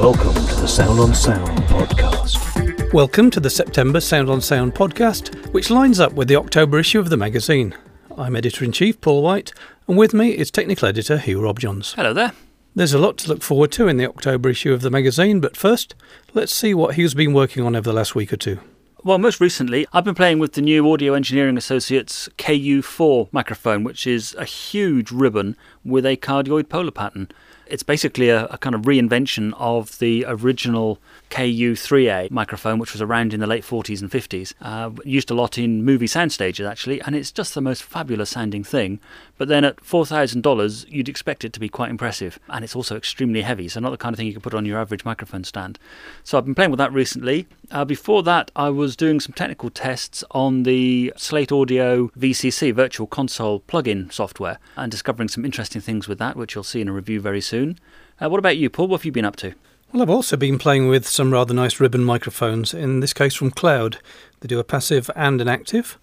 Welcome to the Sound on Sound podcast. Welcome to the September Sound on Sound podcast, which lines up with the October issue of the magazine. I'm editor in chief Paul White, and with me is technical editor Hugh Robjohns. Hello there. There's a lot to look forward to in the October issue of the magazine, but first, let's see what Hugh's been working on over the last week or two. Well, most recently, I've been playing with the new Audio Engineering Associates KU4 microphone, which is a huge ribbon with a cardioid polar pattern. It's basically a, a, kind of reinvention of the original KU3A microphone, which was around in the late 40s and 50s. Uh, used a lot in movie sound stages, actually, and it's just the most fabulous sounding thing. But then at $4,000, you'd expect it to be quite impressive. And it's also extremely heavy, so not the kind of thing you could put on your average microphone stand. So I've been playing with that recently. Uh, before that, I was doing some technical tests on the Slate Audio VCC Virtual Console plugin software and discovering some interesting things with that, which you'll see in a review very soon soon. Uh, what about you, Paul? What have you been up to? Well, I've also been playing with some rather nice ribbon microphones, in this case from Cloud. They do a passive and an active,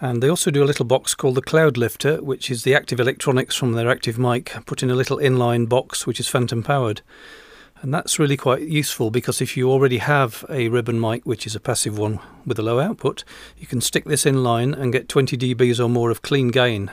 and they also do a little box called the Cloud Lifter, which is the active electronics from their active mic put in a little inline box which is phantom powered. And that's really quite useful because if you already have a ribbon mic, which is a passive one with a low output, you can stick this in line and get 20 dBs or more of clean gain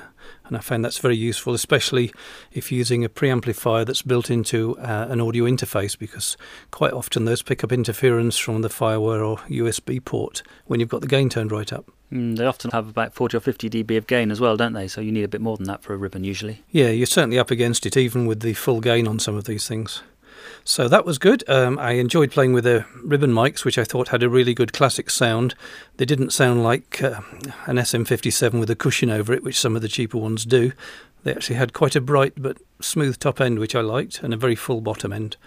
and I find that's very useful, especially if using a preamplifier that's built into uh, an audio interface, because quite often those pick up interference from the Firewire or USB port when you've got the gain turned right up. Mm, they often have about 40 or 50 dB of gain as well, don't they? So you need a bit more than that for a ribbon usually. Yeah, you're certainly up against it, even with the full gain on some of these things. So that was good. Um, I enjoyed playing with the ribbon mics, which I thought had a really good classic sound. They didn't sound like uh, an SM57 with a cushion over it, which some of the cheaper ones do. They actually had quite a bright but smooth top end, which I liked, and a very full bottom end.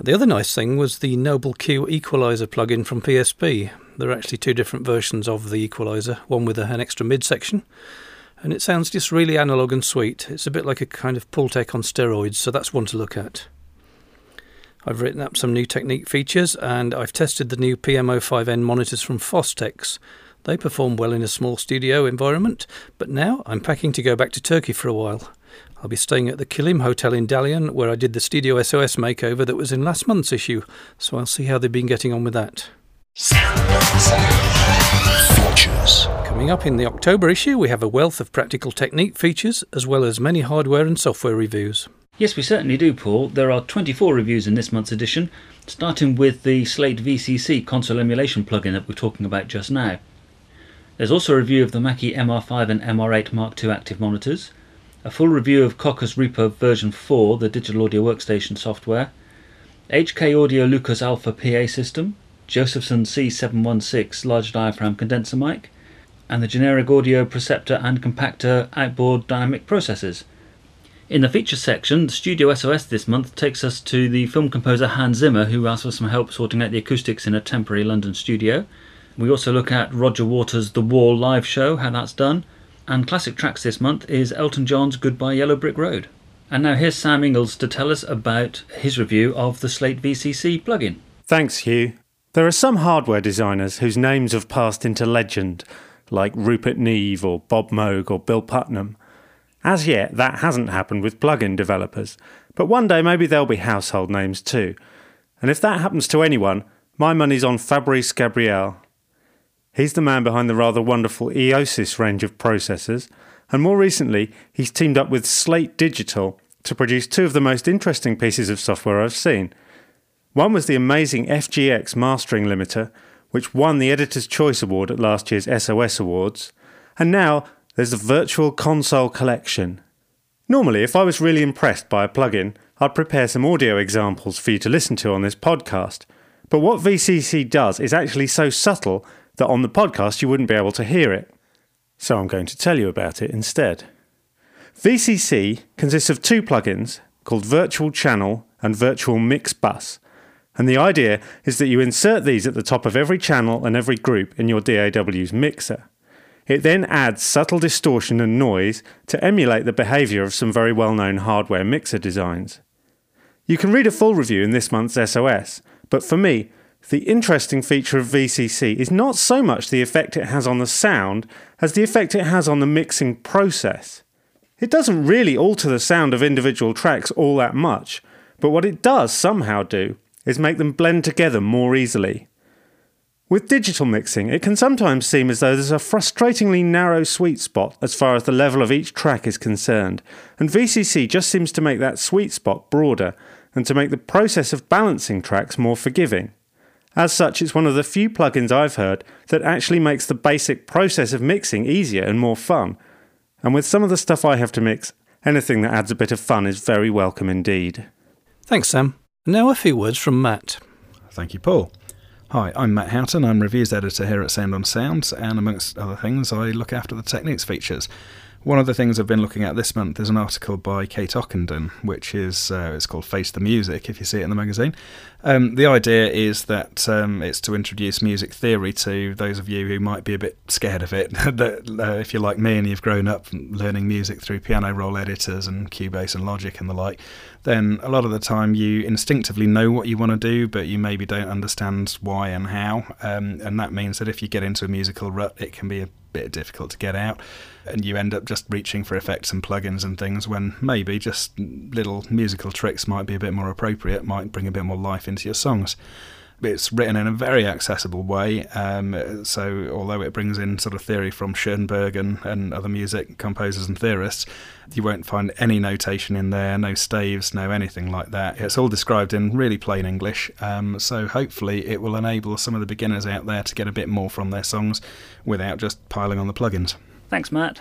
The other nice thing was the NobleQ equalizer plugin from PSP. There are actually two different versions of the equalizer, one with an extra midsection, and it sounds just really analog and sweet. It's a bit like a kind of Pultec on steroids, so that's one to look at. I've written up some new technique features and I've tested the new PMO5N monitors from Fostex. They perform well in a small studio environment, but now I'm packing to go back to Turkey for a while. I'll be staying at the Kilim Hotel in Dalyan, where I did the Studio SOS makeover that was in last month's issue, so I'll see how they've been getting on with that. Features. Coming up in the October issue, we have a wealth of practical technique features, as well as many hardware and software reviews. Yes, we certainly do, Paul. There are 24 reviews in this month's edition, starting with the Slate VCC console emulation plugin that we're talking about just now. There's also a review of the Mackie MR5 and MR8 Mark II active monitors, a full review of Cockos Reaper version 4, the digital audio workstation software, HK Audio Lucas Alpha PA system, Josephson C716 large diaphragm condenser mic, and the generic audio preceptor and compactor outboard dynamic processors. In the feature section, the Studio SOS this month takes us to the film composer Hans Zimmer, who asked for some help sorting out the acoustics in a temporary London studio. We also look at Roger Waters' The Wall live show, how that's done. And classic tracks this month is Elton John's Goodbye Yellow Brick Road. And now here's Sam Inglis to tell us about his review of the Slate VCC plugin. Thanks, Hugh. There are some hardware designers whose names have passed into legend, like Rupert Neve or Bob Moog or Bill Putnam. As yet, that hasn't happened with plugin developers, but one day maybe they'll be household names too. And if that happens to anyone, my money's on Fabrice Gabriel. He's the man behind the rather wonderful Eiosis range of processors, and more recently, he's teamed up with Slate Digital to produce two of the most interesting pieces of software I've seen. One was the amazing FGX mastering limiter, which won the Editor's Choice Award at last year's SOS Awards, and now there's the Virtual Console Collection. Normally, if I was really impressed by a plugin, I'd prepare some audio examples for you to listen to on this podcast. But what VCC does is actually so subtle that on the podcast you wouldn't be able to hear it. So I'm going to tell you about it instead. VCC consists of two plugins called Virtual Channel and Virtual Mix Bus. And the idea is that you insert these at the top of every channel and every group in your DAW's mixer. It then adds subtle distortion and noise to emulate the behaviour of some very well known hardware mixer designs. You can read a full review in this month's SOS, but for me, the interesting feature of VCC is not so much the effect it has on the sound as the effect it has on the mixing process. It doesn't really alter the sound of individual tracks all that much, but what it does somehow do is make them blend together more easily. With digital mixing, it can sometimes seem as though there's a frustratingly narrow sweet spot as far as the level of each track is concerned, and VCC just seems to make that sweet spot broader and to make the process of balancing tracks more forgiving. As such, it's one of the few plugins I've heard that actually makes the basic process of mixing easier and more fun. And with some of the stuff I have to mix, anything that adds a bit of fun is very welcome indeed. Thanks, Sam. Now a few words from Matt. Thank you, Paul. Hi, I'm Matt Houghton. I'm reviews editor here at Sound on Sounds, and amongst other things, I look after the techniques features. One of the things I've been looking at this month is an article by Kate Ockenden, which is uh, it's called Face the Music. If you see it in the magazine, um, the idea is that um, it's to introduce music theory to those of you who might be a bit scared of it. that uh, if you're like me and you've grown up learning music through piano roll editors and Cubase and Logic and the like, then a lot of the time you instinctively know what you want to do, but you maybe don't understand why and how. Um, and that means that if you get into a musical rut, it can be a bit difficult to get out, and you end up just reaching for effects and plugins and things when maybe just little musical tricks might be a bit more appropriate, might bring a bit more life into your songs. It's written in a very accessible way, um, so although it brings in sort of theory from Schoenberg and, and other music composers and theorists, you won't find any notation in there, no staves, no anything like that. It's all described in really plain English, um, so hopefully it will enable some of the beginners out there to get a bit more from their songs without just piling on the plugins. Thanks, Matt.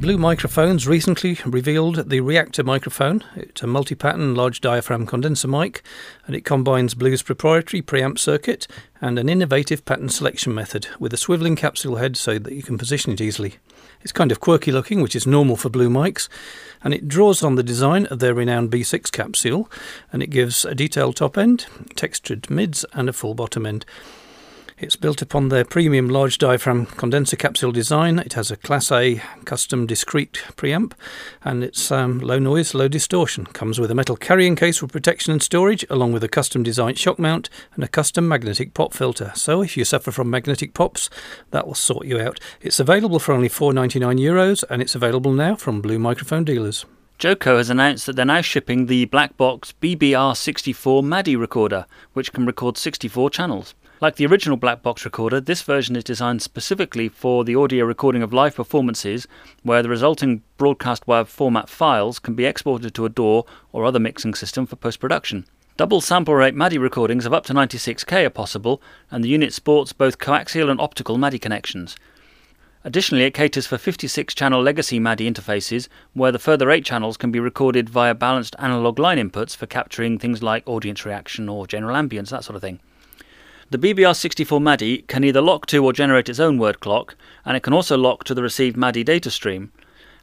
Blue Microphones recently revealed the Reactor microphone. It's a multi pattern large diaphragm condenser mic, and it combines Blue's proprietary preamp circuit and an innovative pattern selection method with a swiveling capsule head so that you can position it easily. It's kind of quirky looking, which is normal for Blue mics, and it draws on the design of their renowned B6 capsule, and it gives a detailed top end, textured mids, and a full bottom end. It's built upon their premium large diaphragm condenser capsule design. It has a Class A custom discrete preamp and it's um, low noise, low distortion. Comes with a metal carrying case for protection and storage, along with a custom designed shock mount and a custom magnetic pop filter. So if you suffer from magnetic pops, that will sort you out. It's available for only 4.99 euros and it's available now from Blue Microphone dealers. JoeCo has announced that they're now shipping the black box BBR64 MADI recorder, which can record 64 channels. Like the original black box recorder, this version is designed specifically for the audio recording of live performances, where the resulting broadcast wave format files can be exported to a DAW or other mixing system for post production. Double sample rate MADI recordings of up to 96k are possible, and the unit sports both coaxial and optical MADI connections. Additionally, it caters for 56 channel legacy MADI interfaces, where the further 8 channels can be recorded via balanced analog line inputs for capturing things like audience reaction or general ambience, that sort of thing. The BBR64 MADI can either lock to or generate its own word clock, and it can also lock to the received MADI data stream.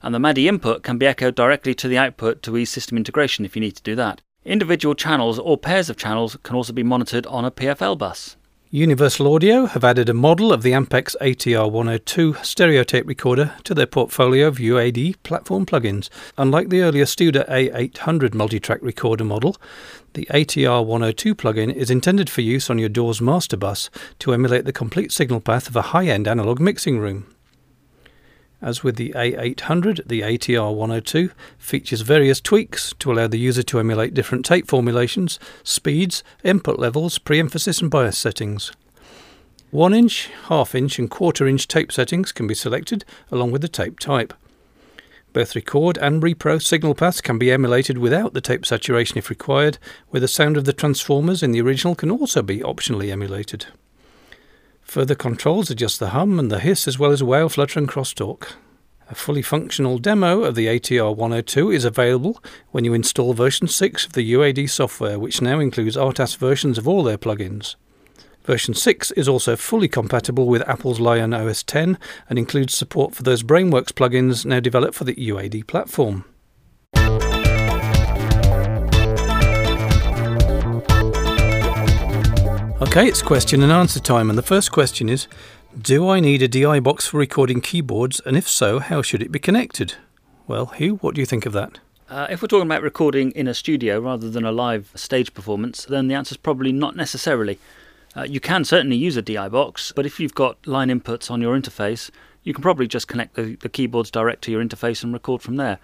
And the MADI input can be echoed directly to the output to ease system integration if you need to do that. Individual channels or pairs of channels can also be monitored on a PFL bus. Universal Audio have added a model of the Ampex ATR 102 stereo tape recorder to their portfolio of UAD platform plugins. Unlike the earlier Studer A800 multitrack recorder model, the ATR 102 plugin is intended for use on your DAW's master bus to emulate the complete signal path of a high end analog mixing room. As with the A800, the ATR 102 features various tweaks to allow the user to emulate different tape formulations, speeds, input levels, pre-emphasis and bias settings. 1 inch, half inch and quarter inch tape settings can be selected along with the tape type. Both record and repro signal paths can be emulated without the tape saturation if required, where the sound of the transformers in the original can also be optionally emulated. Further controls adjust the hum and the hiss as well as wow, flutter and crosstalk. A fully functional demo of the ATR 102 is available when you install version 6 of the UAD software, which now includes RTAS versions of all their plugins. Version 6 is also fully compatible with Apple's Lion OS 10 and includes support for those Brainworx plugins now developed for the UAD platform. Okay, it's question and answer time, and the first question is Do I need a DI box for recording keyboards, and if so, how should it be connected? Well, Hugh, what do you think of that? Uh, if we're talking about recording in a studio rather than a live stage performance, then the answer is probably not necessarily. Uh, you can certainly use a DI box, but if you've got line inputs on your interface, you can probably just connect the, the keyboards direct to your interface and record from there.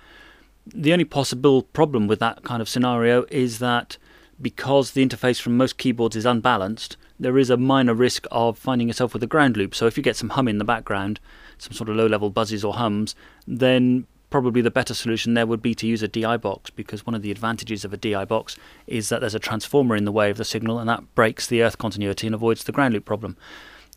The only possible problem with that kind of scenario is that because the interface from most keyboards is unbalanced, there is a minor risk of finding yourself with a ground loop. So if you get some hum in the background, some sort of low level buzzes or hums, then probably the better solution there would be to use a DI box because one of the advantages of a DI box is that there's a transformer in the way of the signal and that breaks the earth continuity and avoids the ground loop problem.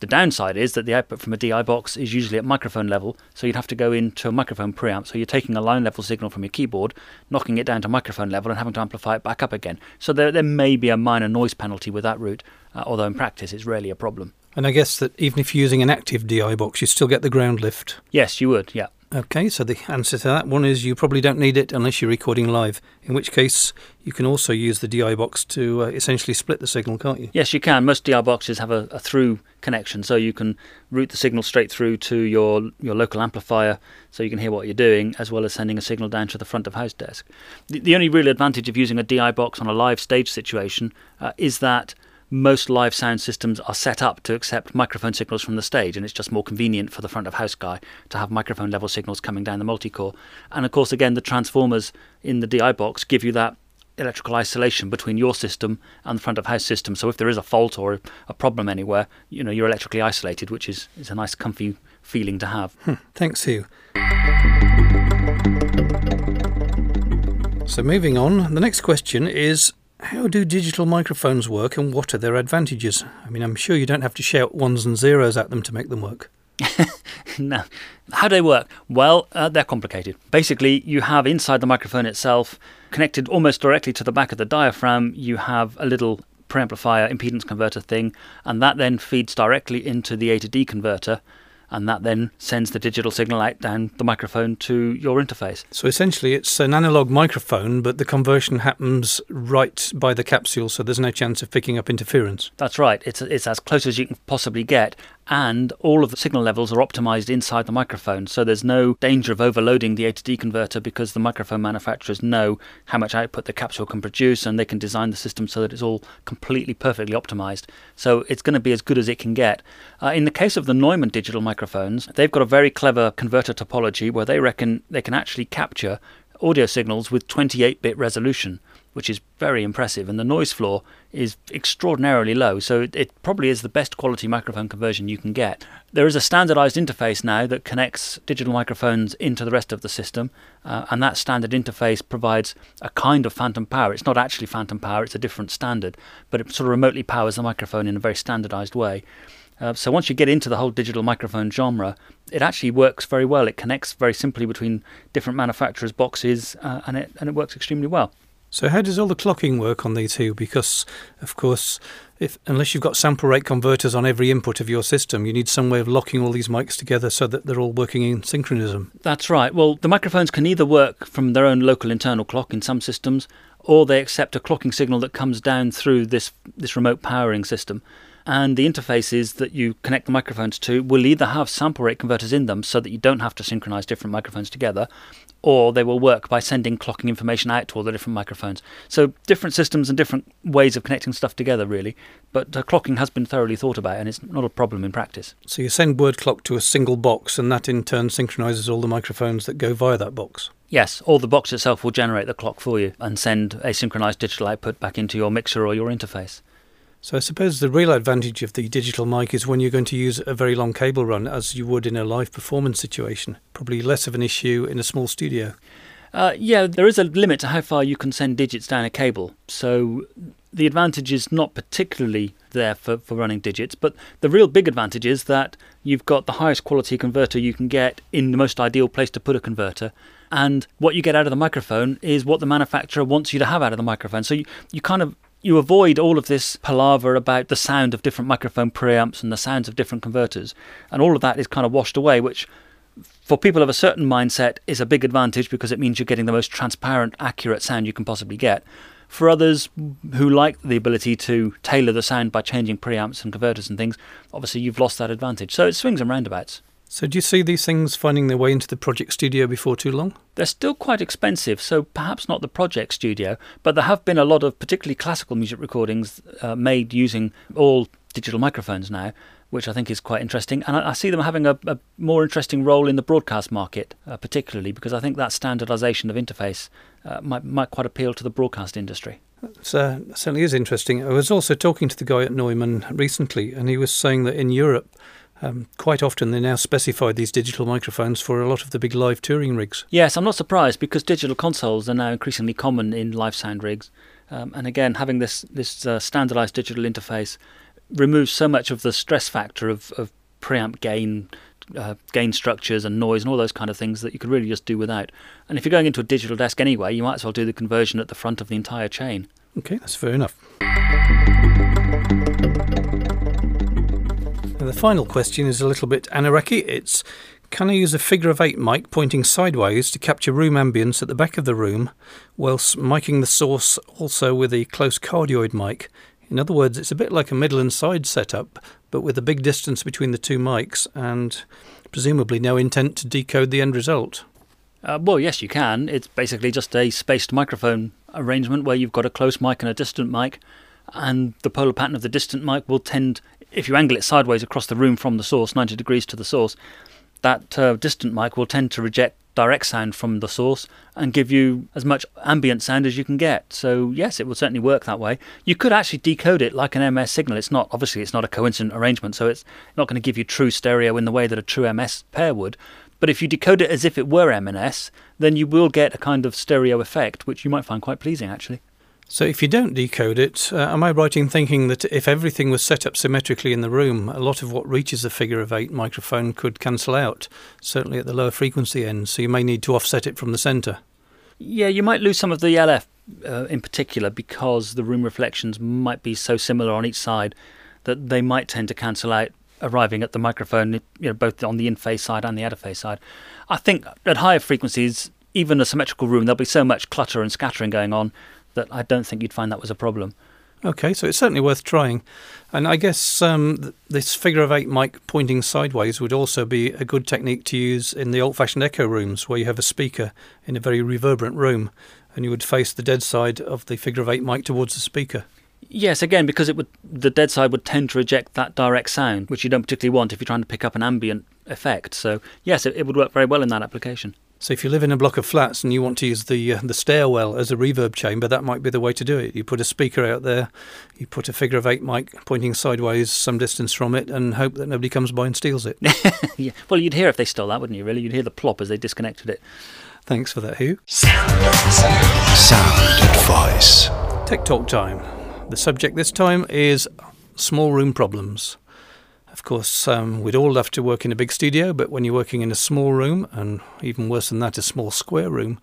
The downside is that the output from a DI box is usually at microphone level, so you'd have to go into a microphone preamp. So you're taking a line level signal from your keyboard, knocking it down to microphone level, and having to amplify it back up again. So there, there may be a minor noise penalty with that route, uh, although in practice it's rarely a problem. And I guess that even if you're using an active DI box, you still get the ground lift. Yes, you would, yeah. Okay, so the answer to that one is you probably don't need it unless you're recording live, in which case you can also use the DI box to uh, essentially split the signal, can't you? Yes, you can. Most DI boxes have a, a, through connection, so you can route the signal straight through to your, your local amplifier so you can hear what you're doing, as well as sending a signal down to the front of house desk. The, the only real advantage of using a DI box on a live stage situation uh, is that most live sound systems are set up to accept microphone signals from the stage, and it's just more convenient for the front of house guy to have microphone level signals coming down the multi-core. And of course, again, the transformers in the DI box give you that electrical isolation between your system and the front of house system. So if there is a fault or a problem anywhere, you know you're electrically isolated, which is, is a nice, comfy feeling to have. Hmm. Thanks, Hugh. So moving on, the next question is how do digital microphones work and what are their advantages? I mean, I'm sure you don't have to shout ones and zeros at them to make them work. no. How do they work? Well, uh, they're complicated. Basically, you have inside the microphone itself, connected almost directly to the back of the diaphragm, you have a little preamplifier impedance converter thing, and that then feeds directly into the A to D converter and that then sends the digital signal out down the microphone to your interface. So essentially, it's an analog microphone, but the conversion happens right by the capsule, so there's no chance of picking up interference. That's right. It's it's as close as you can possibly get, and all of the signal levels are optimized inside the microphone, so there's no danger of overloading the A to D converter because the microphone manufacturers know how much output the capsule can produce, and they can design the system so that it's all completely perfectly optimized. So it's going to be as good as it can get. Uh, in the case of the Neumann digital microphones, they've got a very clever converter topology where they reckon they can actually capture audio signals with 28 bit resolution which is very impressive, and the noise floor is extraordinarily low, so it, probably is the best quality microphone conversion you can get. There is a standardized interface now that connects digital microphones into the rest of the system, uh, and that standard interface provides a kind of phantom power. It's not actually phantom power, it's a different standard, but it sort of remotely powers the microphone in a very standardized way. Uh, so once you get into the whole digital microphone genre, it actually works very well. It connects very simply between different manufacturers' boxes, uh, and it and it works extremely well. So how does all the clocking work on these two? Because of course, if unless you've got sample rate converters on every input of your system, you need some way of locking all these mics together so that they're all working in synchronism. That's right. Well, the microphones can either work from their own local internal clock in some systems, or they accept a clocking signal that comes down through this this remote powering system and the interfaces that you connect the microphones to will either have sample rate converters in them so that you don't have to synchronize different microphones together, or they will work by sending clocking information out to all the different microphones. So different systems and different ways of connecting stuff together, really. But uh, clocking has been thoroughly thought about, and it's not a problem in practice. So you send word clock to a single box, and that in turn synchronizes all the microphones that go via that box. Yes, or the box itself will generate the clock for you and send a synchronized digital output back into your mixer or your interface. So I suppose the real advantage of the digital mic is when you're going to use a very long cable run, as you would in a live performance situation. Probably less of an issue in a small studio. Uh, yeah, there is a limit to how far you can send digits down a cable. So the advantage is not particularly there for, for running digits, but the real big advantage is that you've got the highest quality converter you can get in the most ideal place to put a converter. And what you get out of the microphone is what the manufacturer wants you to have out of the microphone. So you, you kind of you avoid all of this palaver about the sound of different microphone preamps and the sounds of different converters. And all of that is kind of washed away, which for people of a certain mindset is a big advantage because it means you're getting the most transparent, accurate sound you can possibly get. For others who like the ability to tailor the sound by changing preamps and converters and things, obviously you've lost that advantage. So it swings and roundabouts. So, do you see these things finding their way into the Project Studio before too long? They're still quite expensive, so perhaps not the Project Studio, but there have been a lot of particularly classical music recordings uh, made using all digital microphones now, which I think is quite interesting. And I, I see them having a, a, more interesting role in the broadcast market, uh, particularly because I think that standardization of interface uh, might, might quite appeal to the broadcast industry. So uh, certainly is interesting. I was also talking to the guy at Neumann recently, and he was saying that in Europe, um, quite often they now specify these digital microphones for a lot of the big live touring rigs. Yes, I'm not surprised because digital consoles are now increasingly common in live sound rigs. Um, and again, having this this uh, standardized digital interface removes so much of the stress factor of, of preamp gain, uh, gain structures and noise and all those kind of things that you could really just do without. And if you're going into a digital desk anyway, you might as well do the conversion at the front of the entire chain. Okay, that's fair enough. The final question is a little bit anoreki. It's can I use a figure of eight mic pointing sideways to capture room ambience at the back of the room, whilst miking the source also with a close cardioid mic? In other words, it's a bit like a middle and side setup, but with a big distance between the two mics and presumably no intent to decode the end result. Uh, well, yes, you can. It's basically just a spaced microphone arrangement where you've got a close mic and a distant mic, and the polar pattern of the distant mic will tend, if you angle it sideways across the room from the source, 90 degrees to the source, that uh, distant mic will tend to reject direct sound from the source and give you as much ambient sound as you can get. So yes, it will certainly work that way. You could actually decode it like an MS signal. It's not obviously it's not a coincident arrangement, so it's not going to give you true stereo in the way that a true MS pair would. But if you decode it as if it were M&S, then you will get a kind of stereo effect, which you might find quite pleasing actually. So, if you don't decode it, uh, am I right in thinking that if everything was set up symmetrically in the room, a lot of what reaches the figure of eight microphone could cancel out, certainly at the lower frequency end, so you may need to offset it from the centre? Yeah, you might lose some of the LF uh, in particular because the room reflections might be so similar on each side that they might tend to cancel out arriving at the microphone, you know, both on the in phase side and the out of phase side. I think at higher frequencies, even a symmetrical room, there'll be so much clutter and scattering going on that I don't think you'd find that was a problem. Okay, so it's certainly worth trying. And I guess um, this figure of eight mic pointing sideways would also be a good technique to use in the old fashioned echo rooms where you have a speaker in a very reverberant room and you would face the dead side of the figure of eight mic towards the speaker. Yes, again, because it would the dead side would tend to reject that direct sound, which you don't particularly want if you're trying to pick up an ambient effect. So, yes, it, it would work very well in that application. So if you live in a block of flats and you want to use the uh, the stairwell as a reverb chamber, that might be the way to do it. You put a speaker out there, you put a figure of eight mic pointing sideways some distance from it, and hope that nobody comes by and steals it. yeah. Well, you'd hear if they stole that, wouldn't you? Really, you'd hear the plop as they disconnected it. Thanks for that, Hugh. Sound advice. Tech talk time. The subject this time is small room problems. Of course, um, we'd all love to work in a big studio, but when you're working in a small room, and even worse than that, a small square room,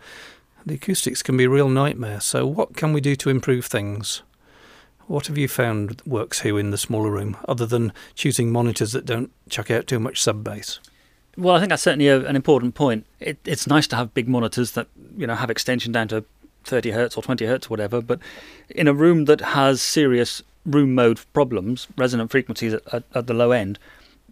the acoustics can be a real nightmare. So, what can we do to improve things? What have you found works here in the smaller room, other than choosing monitors that don't chuck out too much sub bass? Well, I think that's certainly a, an important point. It, it's nice to have big monitors that you know have extension down to 30 hertz or 20 hertz or whatever, but in a room that has serious room mode problems, resonant frequencies at, at, at, the low end,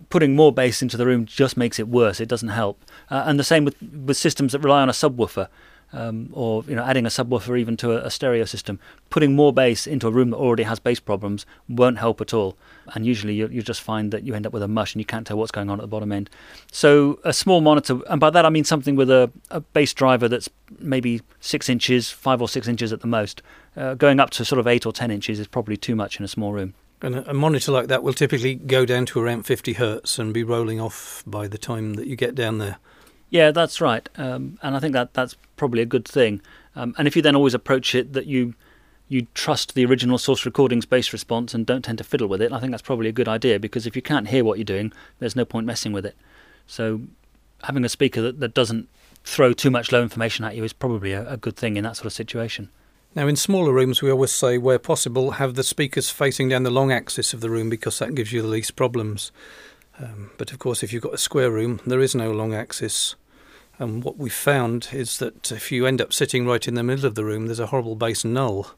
putting more bass into the room just makes it worse. It doesn't help. Uh, and the same with, with systems that rely on a subwoofer. Um, or you know, adding a subwoofer even to a, a, stereo system, putting more bass into a room that already has bass problems won't help at all. And usually you, you just find that you end up with a mush and you can't tell what's going on at the bottom end. So a small monitor, and by that I mean something with a, a bass driver that's maybe six inches, five or six inches at the most, uh, going up to sort of eight or ten inches is probably too much in a small room. And a monitor like that will typically go down to around 50 hertz and be rolling off by the time that you get down there. Yeah, that's right, um, and I think that that's probably a good thing. Um, and if you then always approach it that you you trust the original source recording's bass response and don't tend to fiddle with it, I think that's probably a good idea because if you can't hear what you're doing, there's no point messing with it. So having a speaker that, that doesn't throw too much low information at you is probably a, a good thing in that sort of situation. Now, in smaller rooms, we always say, where possible, have the speakers facing down the long axis of the room because that gives you the least problems. Um, but of course, if you've got a square room, there is no long axis. And what we've found is that if you end up sitting right in the middle of the room, there's a horrible bass null.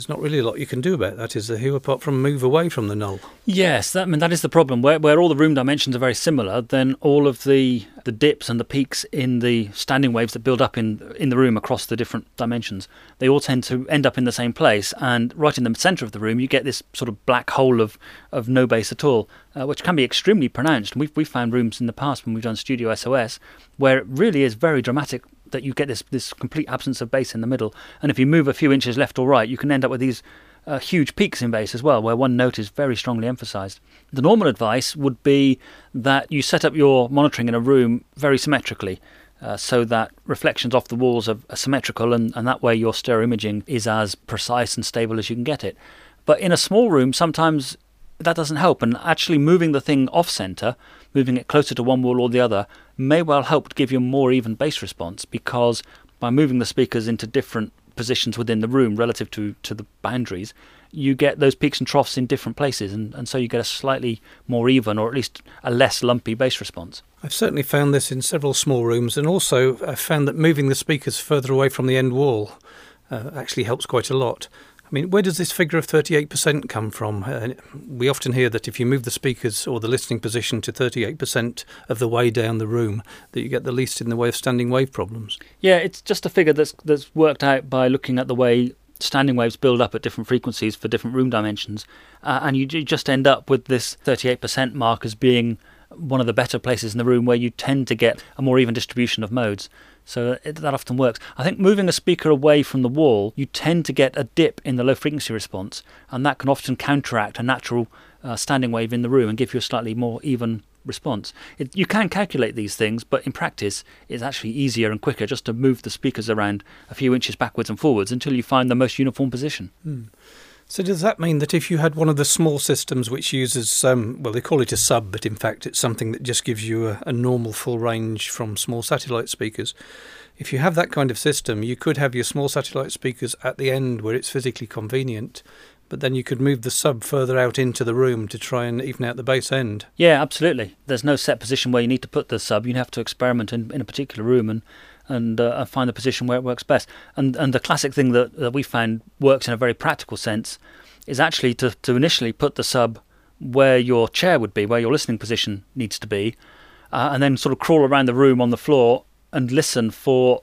There's not really a lot you can do about that, is there, Hugh, apart from move away from the null? Yes, that, I mean, that is the problem. Where, where all the room dimensions are very similar, then all of the, the dips and the peaks in the standing waves that build up in, in the room across the different dimensions, they all tend to end up in the same place. And right in the centre of the room, you get this sort of black hole of, of no bass at all, uh, which can be extremely pronounced. And we've, we've found rooms in the past when we've done Studio SOS where it really is very dramatic that you get this this complete absence of bass in the middle. And if you move a few inches left or right, you can end up with these uh, huge peaks in bass as well, where one note is very strongly emphasized. The normal advice would be that you set up your monitoring in a room very symmetrically. Uh, so that reflections off the walls are, are symmetrical, and, and that way your stereo imaging is as precise and stable as you can get it. But in a small room, sometimes that doesn't help, and actually moving the thing off center, moving it closer to one wall or the other, may well help to give you a more even bass response because by moving the speakers into different positions within the room relative to, to the boundaries, you get those peaks and troughs in different places, and, and so you get a slightly more even or at least a less lumpy bass response. I've certainly found this in several small rooms, and also I've found that moving the speakers further away from the end wall uh, actually helps quite a lot. I mean, where does this figure of 38% come from? Uh, we often hear that if you move the speakers or the listening position to 38% of the way down the room, that you get the least in the way of standing wave problems. Yeah, it's just a figure that's that's worked out by looking at the way standing waves build up at different frequencies for different room dimensions, uh, and you just end up with this 38% mark as being one of the better places in the room where you tend to get a more even distribution of modes. So it, that often works. I think moving a speaker away from the wall, you tend to get a dip in the low frequency response, and that can often counteract a natural uh, standing wave in the room and give you a slightly more even response. It, you can calculate these things, but in practice, it's actually easier and quicker just to move the speakers around a few inches backwards and forwards until you find the most uniform position. Hmm. So does that mean that if you had one of the small systems which uses, um, well, they call it a sub, but in fact it's something that just gives you a, a, normal full range from small satellite speakers. If you have that kind of system, you could have your small satellite speakers at the end where it's physically convenient, but then you could move the sub further out into the room to try and even out the bass end. Yeah, absolutely. There's no set position where you need to put the sub. You have to experiment in, in a particular room and and uh, find the position where it works best. And and the classic thing that, that we found works in a very practical sense is actually to, to initially put the sub where your chair would be, where your listening position needs to be, uh, and then sort of crawl around the room on the floor and listen for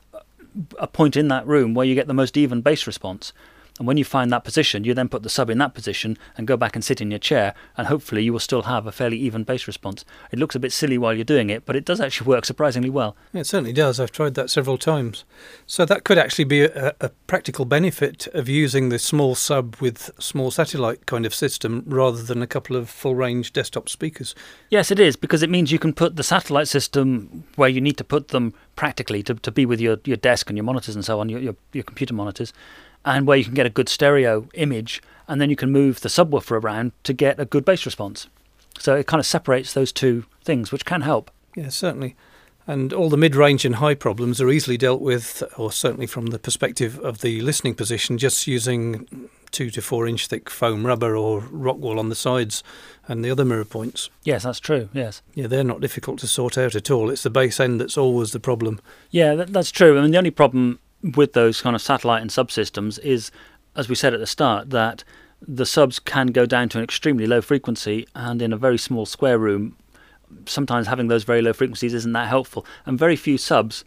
a point in that room where you get the most even bass response. And when you find that position, you then put the sub in that position and go back and sit in your chair, and hopefully you will still have a fairly even bass response. It looks a bit silly while you're doing it, but it does actually work surprisingly well. It certainly does. I've tried that several times. So that could actually be a, a practical benefit of using the small sub with small satellite kind of system rather than a couple of full range desktop speakers. Yes, it is, because it means you can put the satellite system where you need to put them practically to, to be with your, your desk and your monitors and so on, your, your, your computer monitors and where you can get a good stereo image, and then you can move the subwoofer around to get a good bass response. So it kind of separates those two things, which can help. Yeah, certainly. And all the mid range and high problems are easily dealt with, or certainly from the perspective of the listening position, just using two to four inch thick foam rubber or rock wool on the sides and the other mirror points. Yes, that's true. Yes. Yeah, they're not difficult to sort out at all. It's the bass end that's always the problem. Yeah, that, that's true. I mean, the only problem with those kind of satellite and subsystems is, as we said at the start, that the subs can go down to an extremely low frequency, and in a very small square room, sometimes having those very low frequencies isn't that helpful. And very few subs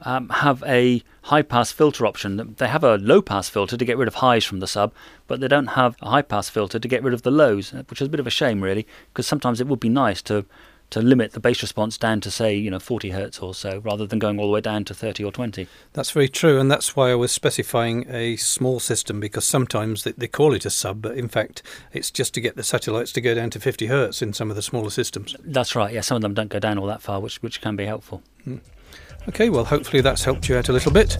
um, have a high pass filter option. They have a low pass filter to get rid of highs from the sub, but they don't have a high pass filter to get rid of the lows, which is a bit of a shame, really, because sometimes it would be nice to to limit the bass response down to say you know 40 hertz or so rather than going all the way down to 30 or 20 that's very true and that's why i was specifying a small system because sometimes they, they call it a sub but in fact it's just to get the satellites to go down to 50 hertz in some of the smaller systems. That's right yeah some of them don't go down all that far which which can be helpful. Hmm. okay well hopefully that's helped you out a little bit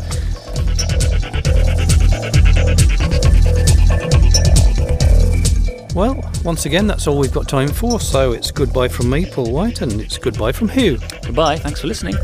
Well, once again, that's all we've got time for. So it's goodbye from me, Paul White, and it's goodbye from Hugh. Goodbye. Thanks for listening.